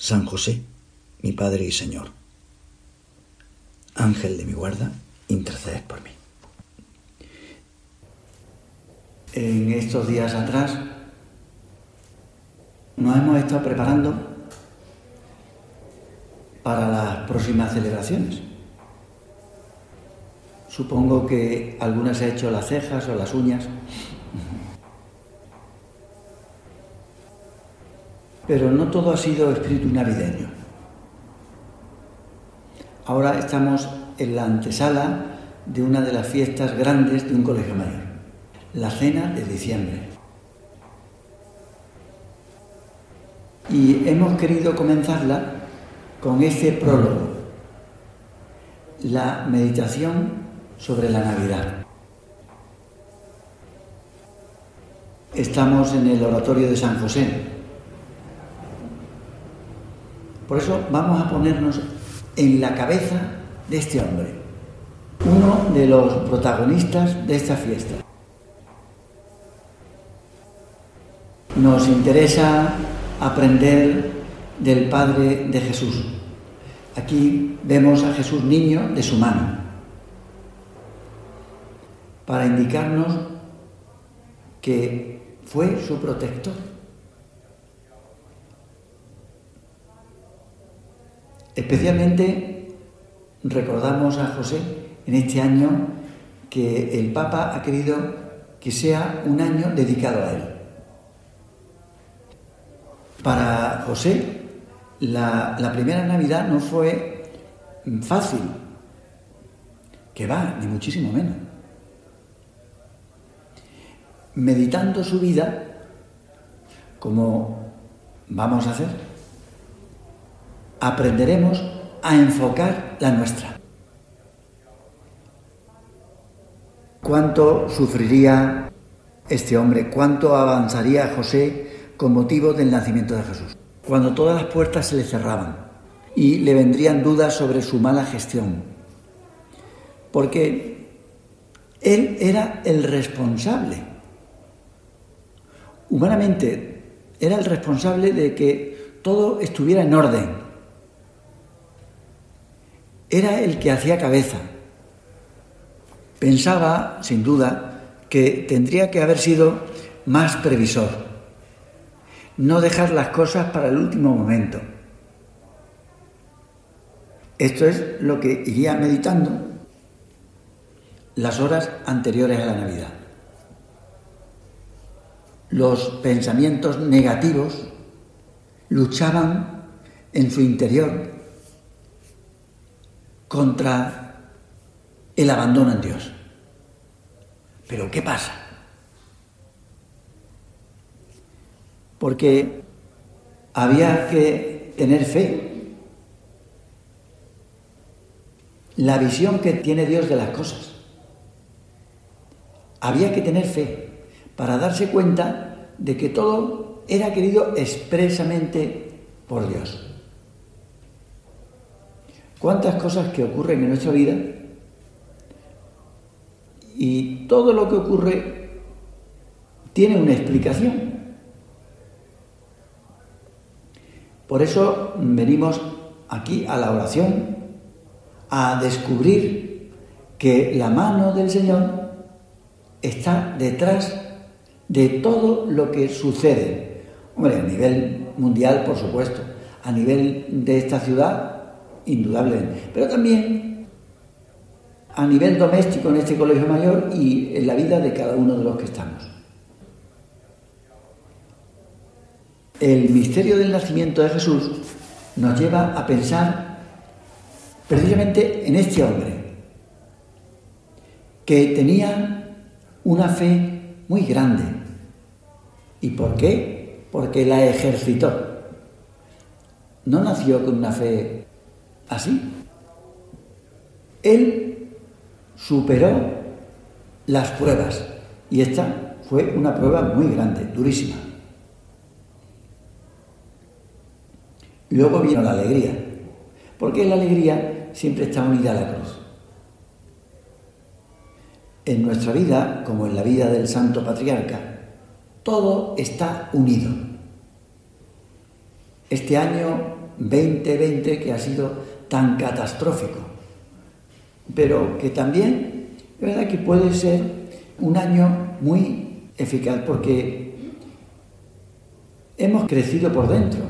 San José, mi Padre y Señor. Ángel de mi guarda, interceded por mí. En estos días atrás nos hemos estado preparando para las próximas celebraciones. Supongo que algunas se ha hecho las cejas o las uñas. Pero no todo ha sido espíritu navideño. Ahora estamos en la antesala de una de las fiestas grandes de un colegio mayor, la cena de diciembre. Y hemos querido comenzarla con ese prólogo, la meditación sobre la Navidad. Estamos en el oratorio de San José, por eso vamos a ponernos en la cabeza de este hombre, uno de los protagonistas de esta fiesta. Nos interesa aprender del Padre de Jesús. Aquí vemos a Jesús niño de su mano, para indicarnos que fue su protector. Especialmente recordamos a José en este año que el Papa ha querido que sea un año dedicado a él. Para José, la, primera Navidad no fue fácil, que va, ni muchísimo menos. Meditando su vida, como vamos a hacer, aprenderemos a enfocar la nuestra. ¿Cuánto sufriría este hombre? ¿Cuánto avanzaría José con motivo del nacimiento de Jesús? Cuando todas las puertas se le cerraban y le vendrían dudas sobre su mala gestión. Porque él era el responsable. Humanamente, era el responsable de que todo estuviera en orden era el que hacía cabeza. Pensaba, sin duda, que tendría que haber sido más previsor, no dejar las cosas para el último momento. Esto es lo que iría meditando las horas anteriores a la Navidad. Los pensamientos negativos luchaban en su interior contra el abandono en Dios. Pero ¿qué pasa? Porque había que tener fe. La visión que tiene Dios de las cosas. Había que tener fe para darse cuenta de que todo era querido expresamente por Dios. ¿Cuántas cosas que ocurren en nuestra vida? Y todo lo que ocurre tiene una explicación. Por eso venimos aquí a la oración a descubrir que la mano del Señor está detrás de todo lo que sucede. Hombre, a nivel mundial, por supuesto, a nivel de esta ciudad, indudablemente, pero también a nivel doméstico en este colegio mayor y en la vida de cada uno de los que estamos. El misterio del nacimiento de Jesús nos lleva a pensar precisamente en este hombre, que tenía una fe muy grande. ¿Y por qué? Porque la ejercitó. no nació con una fe así. Él superó las pruebas y esta fue una prueba muy grande, durísima. Luego vino la alegría, porque la alegría siempre está unida a la cruz. En nuestra vida, como en la vida del Santo Patriarca, todo está unido. Este año 2020 que ha sido tan catastrófico, pero que también es verdad que puede ser un año muy eficaz porque hemos crecido por dentro.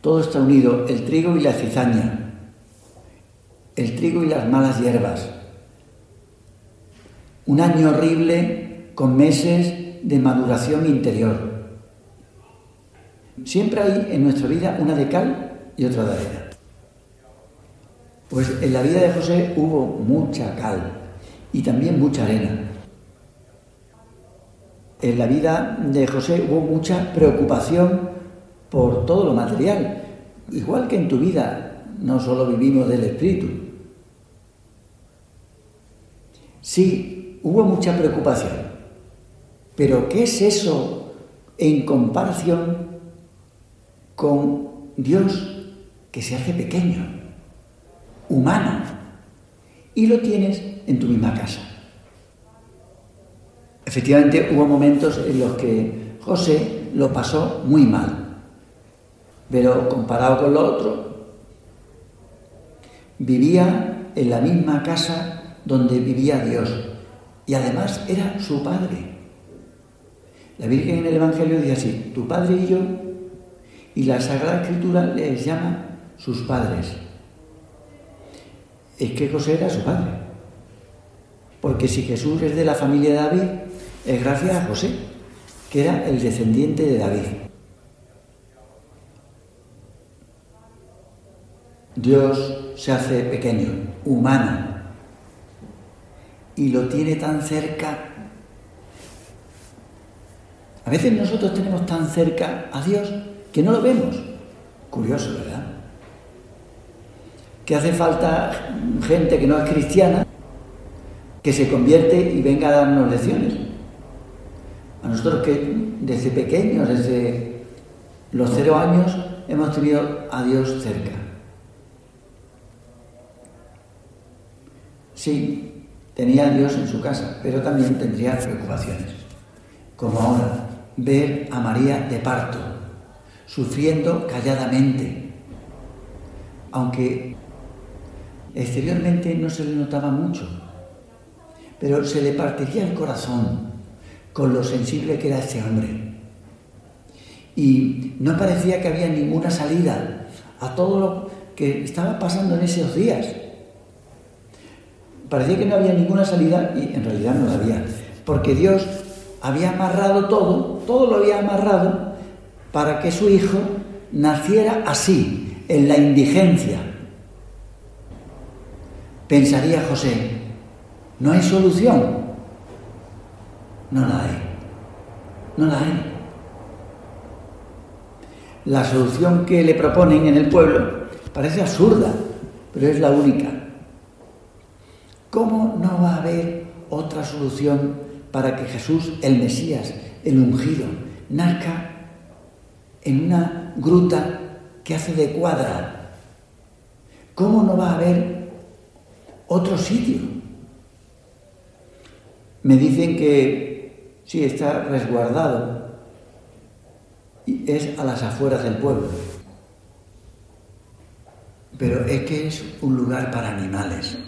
Todo está unido, el trigo y la cizaña, el trigo y las malas hierbas. Un año horrible con meses de maduración interior. Siempre hay en nuestra vida una de cal y otra de arena. Pues en la vida de José hubo mucha cal y también mucha arena. En la vida de José hubo mucha preocupación por todo lo material, igual que en tu vida no solo vivimos del espíritu. Sí, hubo mucha preocupación, pero ¿qué es eso en comparación con Dios que se hace pequeño, humano, y lo tienes en tu misma casa. Efectivamente, hubo momentos en los que José lo pasó muy mal, pero comparado con lo otro, vivía en la misma casa donde vivía Dios y además era su padre. La Virgen en el Evangelio dice así, tu padre y yo y la Sagrada Escritura les llama sus padres. Es que José era su padre. Porque si Jesús es de la familia de David, es gracias a José, que era el descendiente de David. Dios se hace pequeño, humano, y lo tiene tan cerca. A veces nosotros tenemos tan cerca a Dios que no lo vemos. Curioso, ¿verdad? Que hace falta gente que no es cristiana que se convierte y venga a darnos lecciones. A nosotros que desde pequeños, desde los cero años, hemos tenido a Dios cerca. Sí, tenía a Dios en su casa, pero también tendría preocupaciones, como ahora, ver a María de parto sufriendo calladamente, aunque exteriormente no se le notaba mucho, pero se le partiría el corazón con lo sensible que era ese hombre. Y no parecía que había ninguna salida a todo lo que estaba pasando en esos días. Parecía que no había ninguna salida y en realidad no la había, porque Dios había amarrado todo, todo lo había amarrado para que su hijo naciera así, en la indigencia. Pensaría José, ¿no hay solución? No la hay, no la hay. La solución que le proponen en el pueblo parece absurda, pero es la única. ¿Cómo no va a haber otra solución para que Jesús, el Mesías, el ungido, nazca en una gruta que hace de cuadra. ¿Cómo no va a haber otro sitio? Me dicen que sí, está resguardado y es a las afueras del pueblo. Pero es que es un lugar para animales.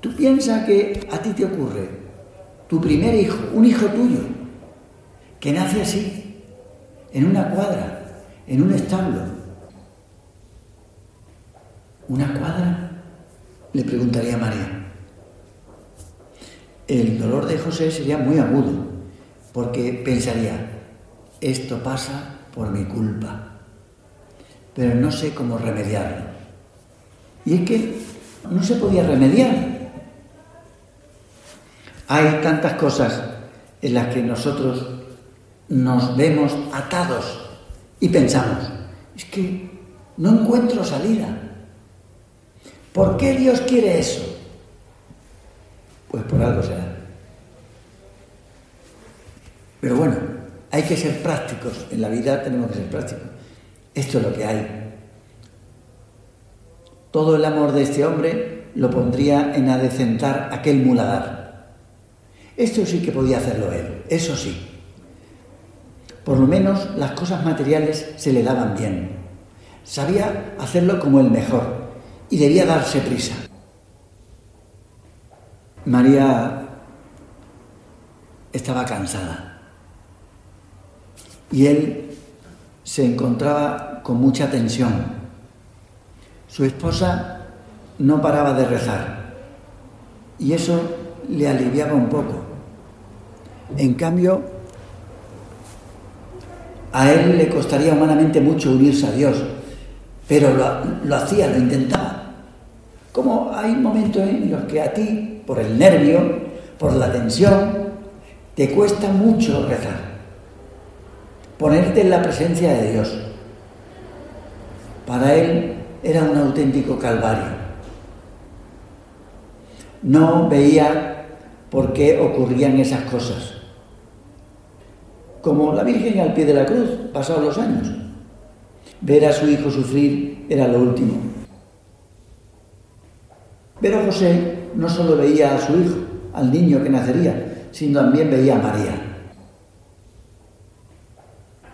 Tú piensas que a ti te ocurre, tu primer hijo, un hijo tuyo, que nace así, en una cuadra, en un establo. ¿Una cuadra? Le preguntaría María. El dolor de José sería muy agudo, porque pensaría, esto pasa por mi culpa, pero no sé cómo remediarlo. Y es que no se podía remediar. Hay tantas cosas en las que nosotros nos vemos atados y pensamos, es que no encuentro salida. ¿Por qué Dios quiere eso? Pues por algo será. Pero bueno, hay que ser prácticos. En la vida tenemos que ser prácticos. Esto es lo que hay. Todo el amor de este hombre lo pondría en adecentar aquel muladar. Esto sí que podía hacerlo él, eso sí. Por lo menos las cosas materiales se le daban bien. Sabía hacerlo como el mejor y debía darse prisa. María estaba cansada y él se encontraba con mucha tensión. Su esposa no paraba de rezar y eso le aliviaba un poco. En cambio, a él le costaría humanamente mucho unirse a Dios, pero lo, hacía, lo intentaba. Como hay momentos en los que a ti, por el nervio, por la tensión, te cuesta mucho rezar, ponerte en la presencia de Dios. Para él era un auténtico calvario. No veía por qué ocurrían esas cosas como la Virgen al pie de la cruz, pasados los años. Ver a su hijo sufrir era lo último. Pero José no solo veía a su hijo, al niño que nacería, sino también veía a María.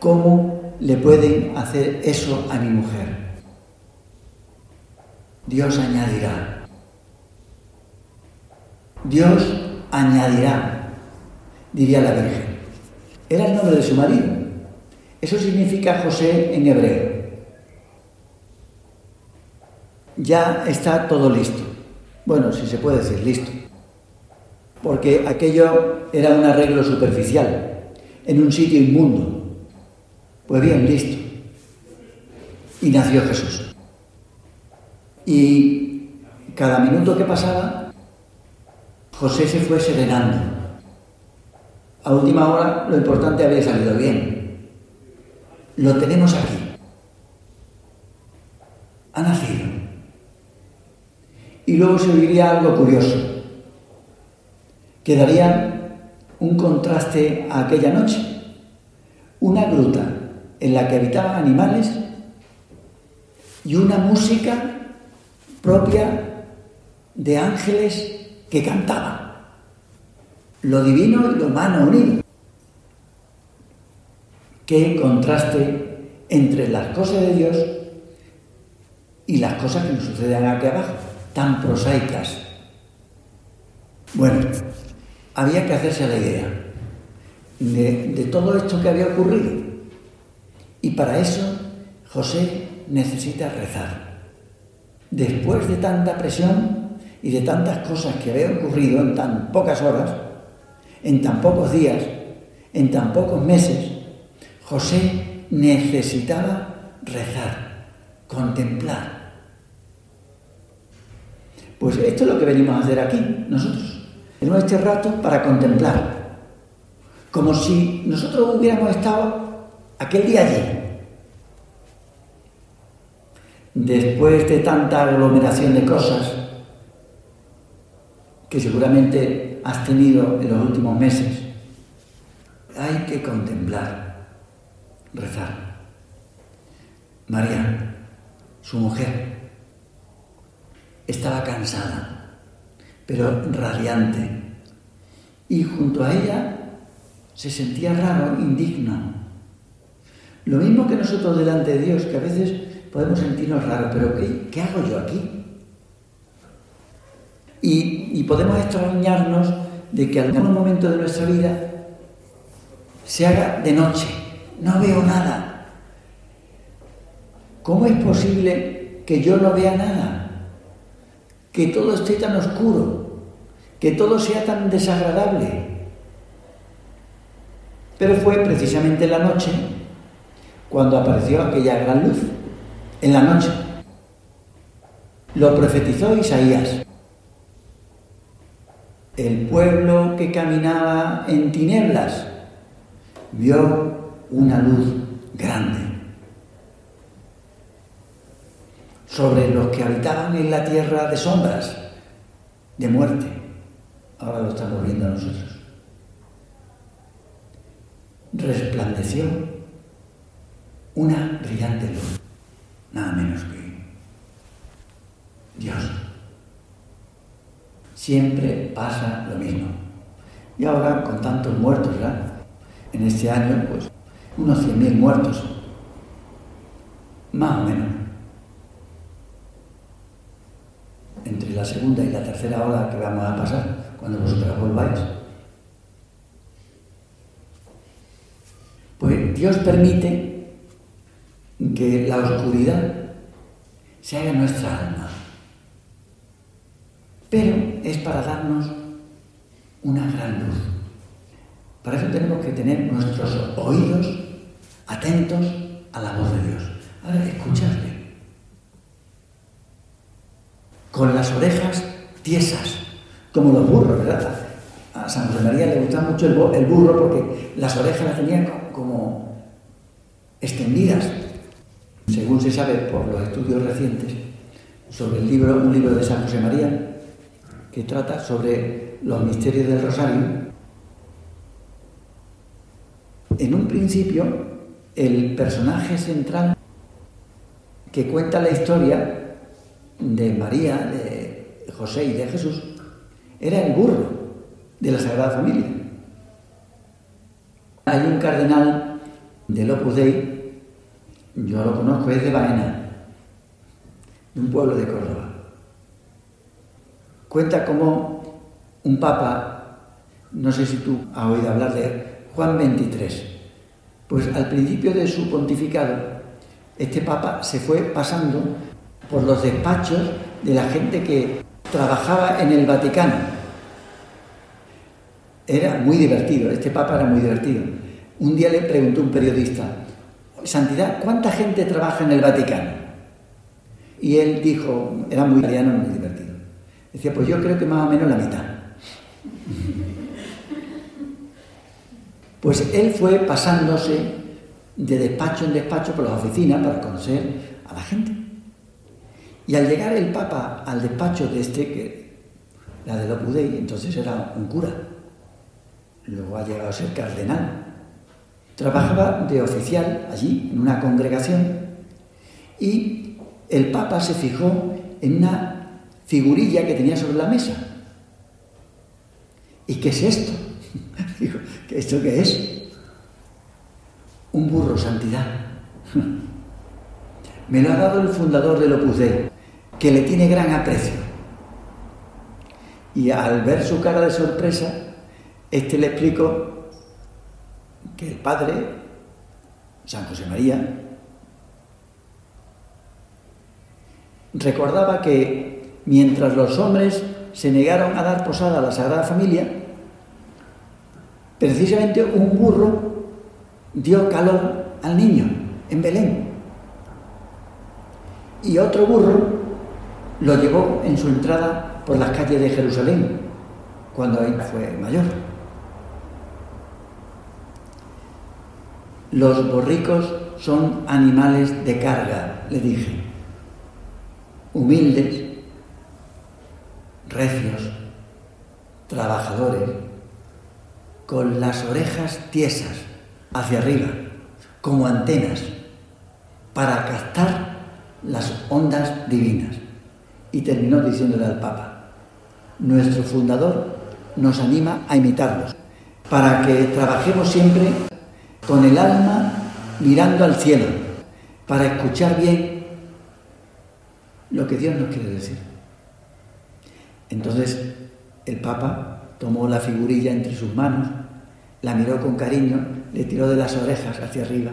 ¿Cómo le pueden hacer eso a mi mujer? Dios añadirá. Dios añadirá, diría la Virgen. Era el nombre de su marido. Eso significa José en hebreo. Ya está todo listo. Bueno, si se puede decir listo. Porque aquello era un arreglo superficial, en un sitio inmundo. Pues bien, listo. Y nació Jesús. Y cada minuto que pasaba, José se fue serenando a última hora lo importante había salido bien. Lo tenemos aquí. Ha nacido. Y luego se oiría algo curioso. Quedaría un contraste a aquella noche. Una gruta en la que habitaban animales y una música propia de ángeles que cantaban lo divino y lo humano unido. Qué contraste entre las cosas de Dios y las cosas que nos suceden aquí abajo, tan prosaicas. Bueno, había que hacerse la idea de, de todo esto que había ocurrido. Y para eso José necesita rezar. Después de tanta presión y de tantas cosas que habían ocurrido en tan pocas horas, en tan pocos días, en tan pocos meses, José necesitaba rezar, contemplar. Pues esto es lo que venimos a hacer aquí, nosotros. Tenemos este rato para contemplar, como si nosotros hubiéramos estado aquel día allí. Después de tanta aglomeración de cosas, que seguramente has tenido en los últimos meses. Hay que contemplar, rezar. María, su mujer, estaba cansada, pero radiante. Y junto a ella se sentía raro, indigno. Lo mismo que nosotros delante de Dios, que a veces podemos sentirnos raros, pero ¿qué, qué hago yo aquí? Y, podemos extrañarnos de que algún momento de nuestra vida se haga de noche. No veo nada. ¿Cómo es posible que yo no vea nada? Que todo esté tan oscuro, que todo sea tan desagradable. Pero fue precisamente en la noche cuando apareció aquella gran luz. En la noche. Lo profetizó Isaías. El pueblo que caminaba en tinieblas vio una luz grande sobre los que habitaban en la tierra de sombras, de muerte. Ahora lo estamos viendo nosotros. Resplandeció una brillante luz, nada menos que Dios. Siempre pasa lo mismo. Y ahora con tantos muertos. En este año, pues, unos 100.000 muertos. Más o menos. Entre la segunda y la tercera hora que vamos a pasar, cuando vosotros volváis. Pues Dios permite que la oscuridad se haga nuestra alma. Pero es para darnos una gran luz. Para eso tenemos que tener nuestros oídos atentos a la voz de Dios. Ahora, escuchadle. Con las orejas tiesas, como los burros, ¿verdad? A San José María le gustaba mucho el, burro porque las orejas las tenían como extendidas. Según se sabe por los estudios recientes sobre el libro, un libro de San José María, que trata sobre los misterios del rosario, en un principio el personaje central que cuenta la historia de María, de José y de Jesús era el burro de la Sagrada Familia. Hay un cardenal del Opus Dei, yo lo conozco, es de Baena, de un pueblo de Córdoba. Cuenta como un papa, no sé si tú has oído hablar de Juan 23, pues al principio de su pontificado, este papa se fue pasando por los despachos de la gente que trabajaba en el Vaticano. Era muy divertido, este papa era muy divertido. Un día le preguntó un periodista, Santidad, ¿cuánta gente trabaja en el Vaticano? Y él dijo, era muy italiano, muy divertido. Decía, pues yo creo que más o menos la mitad. Pues él fue pasándose de despacho en despacho por las oficinas para conocer a la gente. Y al llegar el Papa al despacho de este, que la de Lopudei, entonces era un cura, luego ha llegado a ser cardenal, trabajaba de oficial allí, en una congregación, y el Papa se fijó en una figurilla que tenía sobre la mesa. ¿Y qué es esto? Digo, ¿esto qué es? Un burro, santidad. Me lo ha dado el fundador del Opus Dei, que le tiene gran aprecio. Y al ver su cara de sorpresa, este le explicó que el padre, San José María, recordaba que mientras los hombres se negaron a dar posada a la Sagrada Familia, precisamente un burro dio calor al niño en Belén. Y otro burro lo llevó en su entrada por las calles de Jerusalén, cuando él fue mayor. Los borricos son animales de carga, le dije, humildes, recios, trabajadores, con las orejas tiesas hacia arriba, como antenas, para captar las ondas divinas. Y terminó diciéndole al Papa, nuestro fundador nos anima a imitarlos, para que trabajemos siempre con el alma mirando al cielo, para escuchar bien lo que Dios nos quiere decir. Entonces el Papa tomó la figurilla entre sus manos, la miró con cariño, le tiró de las orejas hacia arriba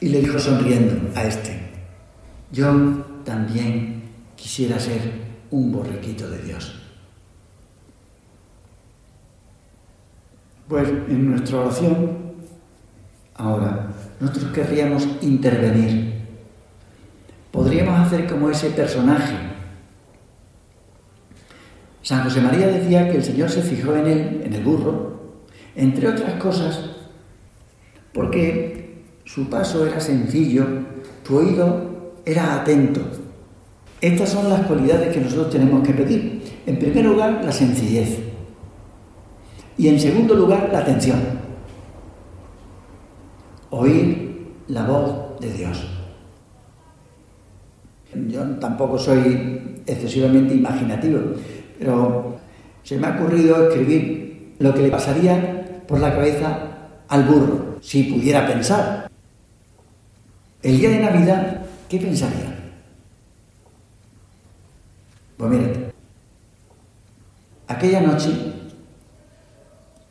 y le dijo sonriendo a este, yo también quisiera ser un borriquito de Dios. Pues en nuestra oración, ahora, nosotros querríamos intervenir. Podríamos hacer como ese personaje San José María decía que el Señor se fijó en él, en el burro, entre otras cosas, porque su paso era sencillo, su oído era atento. Estas son las cualidades que nosotros tenemos que pedir. En primer lugar, la sencillez. Y en segundo lugar, la atención. Oír la voz de Dios. Yo tampoco soy excesivamente imaginativo, pero se me ha ocurrido escribir lo que le pasaría por la cabeza al burro, si pudiera pensar. El día de Navidad, ¿qué pensaría? Pues mírate, aquella noche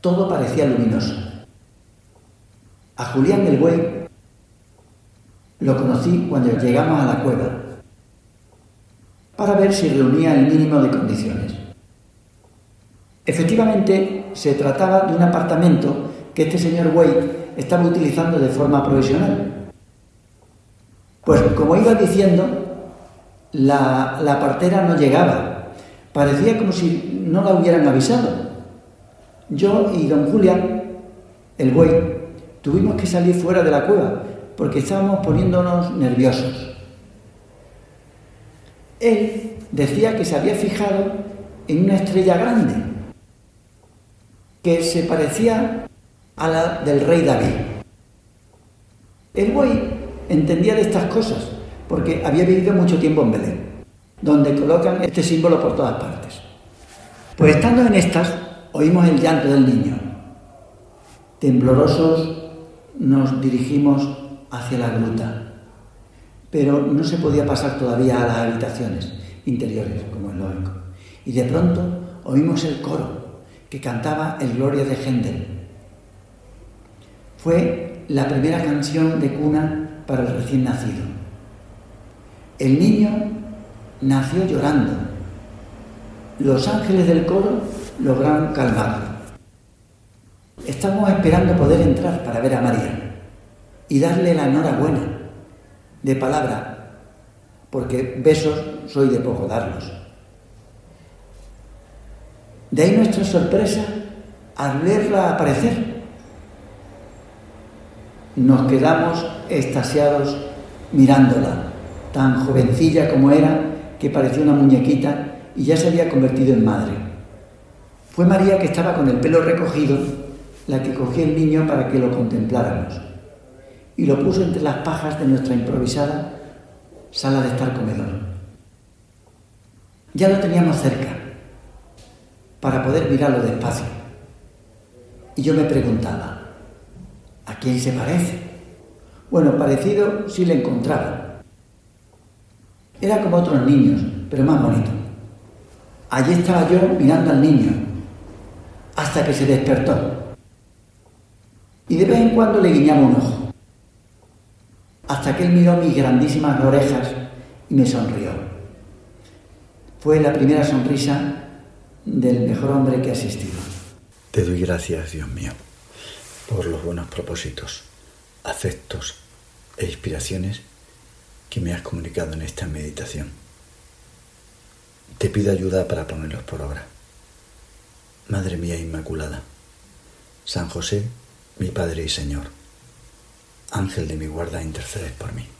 todo parecía luminoso. A Julián el Buey lo conocí cuando llegamos a la cueva para ver si reunía el mínimo de condiciones. Efectivamente, se trataba de un apartamento que este señor Way estaba utilizando de forma profesional. Pues como iba diciendo, la, la partera no llegaba. Parecía como si no la hubieran avisado. Yo y don Julián, el buey, tuvimos que salir fuera de la cueva porque estábamos poniéndonos nerviosos. Él decía que se había fijado en una estrella grande, que se parecía a la del rey David. El buey entendía de estas cosas porque había vivido mucho tiempo en Belén, donde colocan este símbolo por todas partes. Pues estando en estas, oímos el llanto del niño. Temblorosos nos dirigimos hacia la gruta, pero no se podía pasar todavía a las habitaciones interiores, como es lógico. Y de pronto oímos el coro que cantaba el Gloria de Händel. Fue la primera canción de cuna para el recién nacido. El niño nació llorando. Los ángeles del coro lograron calmarlo. Estamos esperando poder entrar para ver a María y darle la enhorabuena de palabra, porque besos soy de poco darlos. De ahí nuestra sorpresa al verla aparecer. Nos quedamos extasiados mirándola, tan jovencilla como era, que parecía una muñequita y ya se había convertido en madre. Fue María que estaba con el pelo recogido la que cogió el niño para que lo contempláramos y lo puso entre las pajas de nuestra improvisada sala de estar comedor. Ya lo teníamos cerca para poder mirarlo despacio. Y yo me preguntaba, ¿a quién se parece? Bueno, parecido sí le encontraba. Era como otros niños, pero más bonito. Allí estaba yo mirando al niño, hasta que se despertó. Y de vez en cuando le guiñaba un ojo, hasta que él miró mis grandísimas orejas y me sonrió. Fue la primera sonrisa del mejor hombre que ha asistido. Te doy gracias, Dios mío, por los buenos propósitos, afectos e inspiraciones que me has comunicado en esta meditación. Te pido ayuda para ponerlos por obra. Madre mía Inmaculada, San José, mi Padre y Señor, Ángel de mi guarda, intercedes por mí.